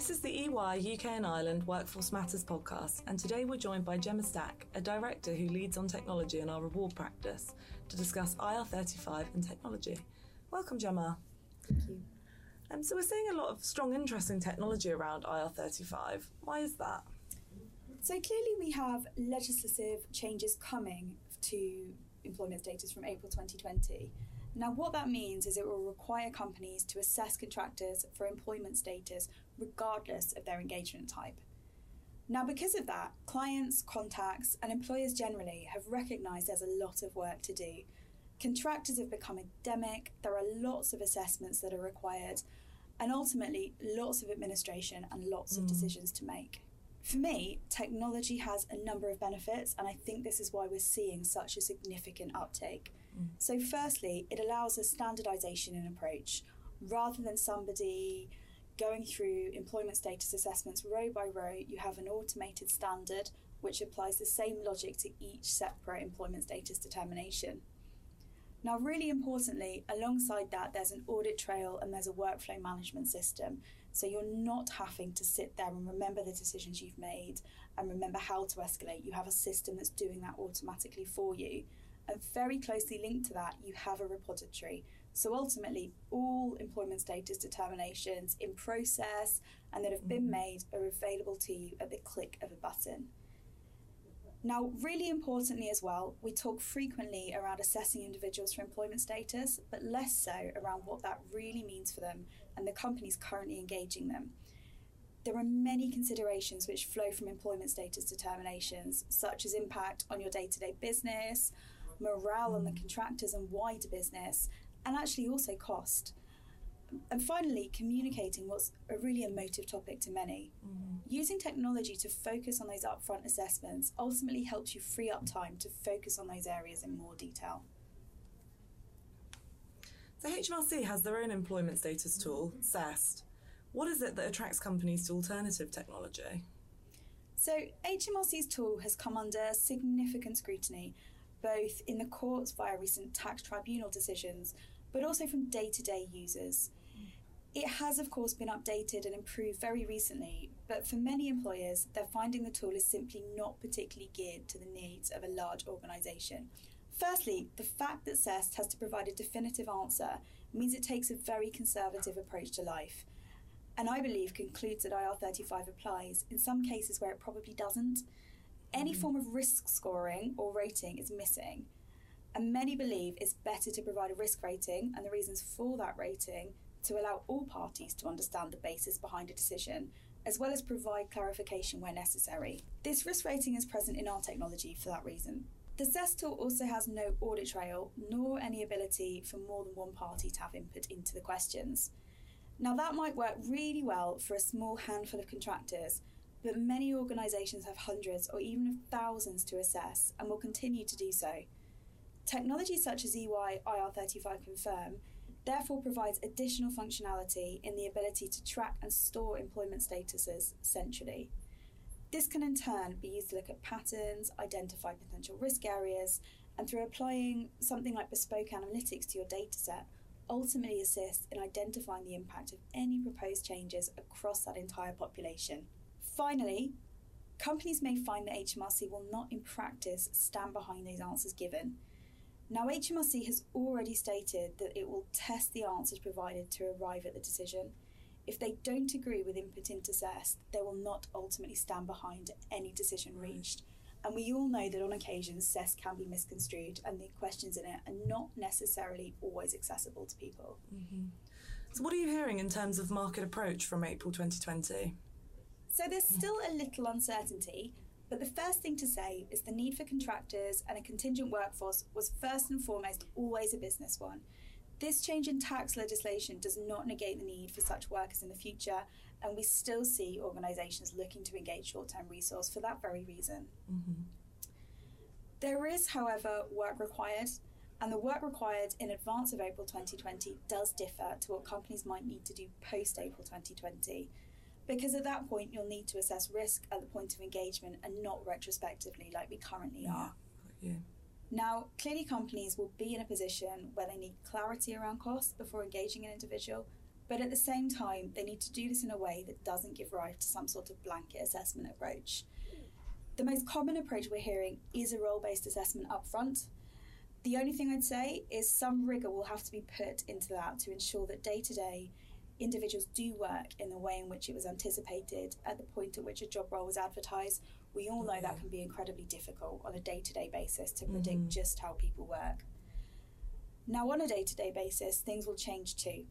This is the EY UK and Ireland Workforce Matters podcast, and today we're joined by Gemma Stack, a director who leads on technology in our reward practice, to discuss IR35 and technology. Welcome, Gemma. Thank you. Um, so, we're seeing a lot of strong interest in technology around IR35. Why is that? So, clearly, we have legislative changes coming to employment status from April 2020. Now, what that means is it will require companies to assess contractors for employment status regardless of their engagement type. Now, because of that, clients, contacts, and employers generally have recognised there's a lot of work to do. Contractors have become endemic, there are lots of assessments that are required, and ultimately, lots of administration and lots of mm. decisions to make. For me, technology has a number of benefits, and I think this is why we're seeing such a significant uptake. So, firstly, it allows a standardization in approach rather than somebody going through employment status assessments row by row, you have an automated standard which applies the same logic to each separate employment status determination. Now, really importantly, alongside that, there's an audit trail and there's a workflow management system. So you're not having to sit there and remember the decisions you've made and remember how to escalate. You have a system that's doing that automatically for you. And very closely linked to that, you have a repository. So ultimately, all employment status determinations in process and that have been mm-hmm. made are available to you at the click of a button. Now, really importantly as well, we talk frequently around assessing individuals for employment status, but less so around what that really means for them and the companies currently engaging them. There are many considerations which flow from employment status determinations, such as impact on your day to day business, morale on the contractors and wider business, and actually also cost. And finally, communicating what's a really emotive topic to many. Mm-hmm. Using technology to focus on those upfront assessments ultimately helps you free up time to focus on those areas in more detail. So, HMRC has their own employment status tool, CEST. What is it that attracts companies to alternative technology? So, HMRC's tool has come under significant scrutiny, both in the courts via recent tax tribunal decisions, but also from day to day users. It has, of course, been updated and improved very recently, but for many employers, they're finding the tool is simply not particularly geared to the needs of a large organisation. Firstly, the fact that CEST has to provide a definitive answer means it takes a very conservative approach to life, and I believe concludes that IR35 applies in some cases where it probably doesn't. Any mm. form of risk scoring or rating is missing, and many believe it's better to provide a risk rating and the reasons for that rating to allow all parties to understand the basis behind a decision, as well as provide clarification where necessary. This risk rating is present in our technology for that reason. The CEST tool also has no audit trail nor any ability for more than one party to have input into the questions. Now, that might work really well for a small handful of contractors, but many organisations have hundreds or even thousands to assess and will continue to do so. Technology such as EY IR35 Confirm therefore provides additional functionality in the ability to track and store employment statuses centrally. This can in turn be used to look at patterns, identify potential risk areas, and through applying something like bespoke analytics to your dataset, ultimately assist in identifying the impact of any proposed changes across that entire population. Finally, companies may find that HMRC will not in practice stand behind these answers given now, HMRC has already stated that it will test the answers provided to arrive at the decision. If they don't agree with input into CEST, they will not ultimately stand behind any decision reached. And we all know that on occasions CEST can be misconstrued and the questions in it are not necessarily always accessible to people. Mm-hmm. So, what are you hearing in terms of market approach from April 2020? So, there's still a little uncertainty, but the first thing to say is the need for contractors and a contingent workforce was first and foremost always a business one. This change in tax legislation does not negate the need for such workers in the future, and we still see organisations looking to engage short term resource for that very reason. Mm-hmm. There is, however, work required, and the work required in advance of April 2020 does differ to what companies might need to do post April 2020 because at that point you'll need to assess risk at the point of engagement and not retrospectively like we currently are. Yeah. Now, clearly companies will be in a position where they need clarity around costs before engaging an individual, But at the same time, they need to do this in a way that doesn't give rise to some sort of blanket assessment approach. The most common approach we're hearing is a role based assessment upfront. The only thing I'd say is some rigour will have to be put into that to ensure that day to day individuals do work in the way in which it was anticipated at the point at which a job role was advertised. We all know that can be incredibly difficult on a day to day basis to predict mm-hmm. just how people work. Now, on a day to day basis, things will change too.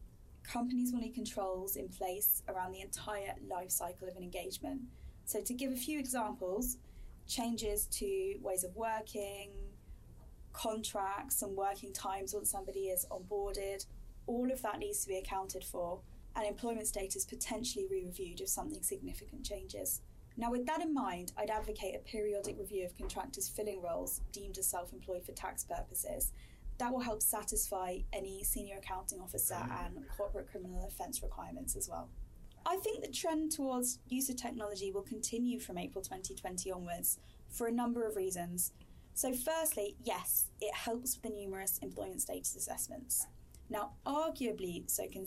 Companies will need controls in place around the entire life cycle of an engagement. So, to give a few examples, changes to ways of working, contracts and working times once somebody is onboarded, all of that needs to be accounted for, and employment status potentially re reviewed if something significant changes. Now, with that in mind, I'd advocate a periodic review of contractors filling roles deemed as self employed for tax purposes. That will help satisfy any senior accounting officer mm. and corporate criminal offence requirements as well. I think the trend towards use of technology will continue from April 2020 onwards for a number of reasons. So, firstly, yes, it helps with the numerous employment status assessments. Now, arguably, so can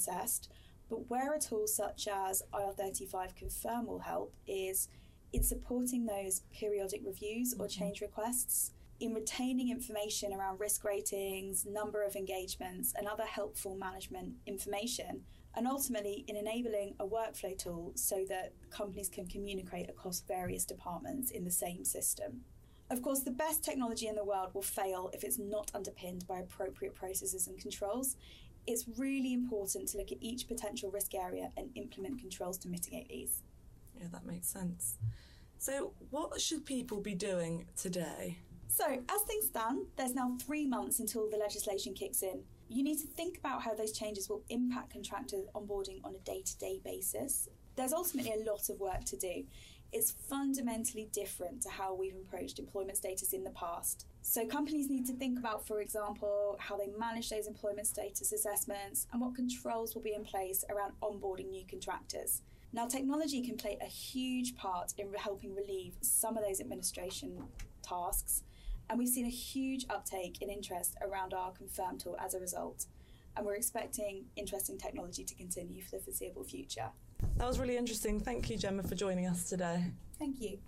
but where a tool such as IR35 Confirm will help is in supporting those periodic reviews or mm-hmm. change requests, in retaining information around risk ratings, number of engagements, and other helpful management information and ultimately in enabling a workflow tool so that companies can communicate across various departments in the same system. Of course, the best technology in the world will fail if it's not underpinned by appropriate processes and controls. It's really important to look at each potential risk area and implement controls to mitigate these. Yeah, that makes sense. So, what should people be doing today? So, as things stand, there's now three months until the legislation kicks in. You need to think about how those changes will impact contractor onboarding on a day to day basis. There's ultimately a lot of work to do. It's fundamentally different to how we've approached employment status in the past. So, companies need to think about, for example, how they manage those employment status assessments and what controls will be in place around onboarding new contractors. Now, technology can play a huge part in helping relieve some of those administration tasks and we've seen a huge uptake in interest around our Confirm tool as a result. And we're expecting interesting technology to continue for the foreseeable future. That was really interesting. Thank you, Gemma, for joining us today. Thank you.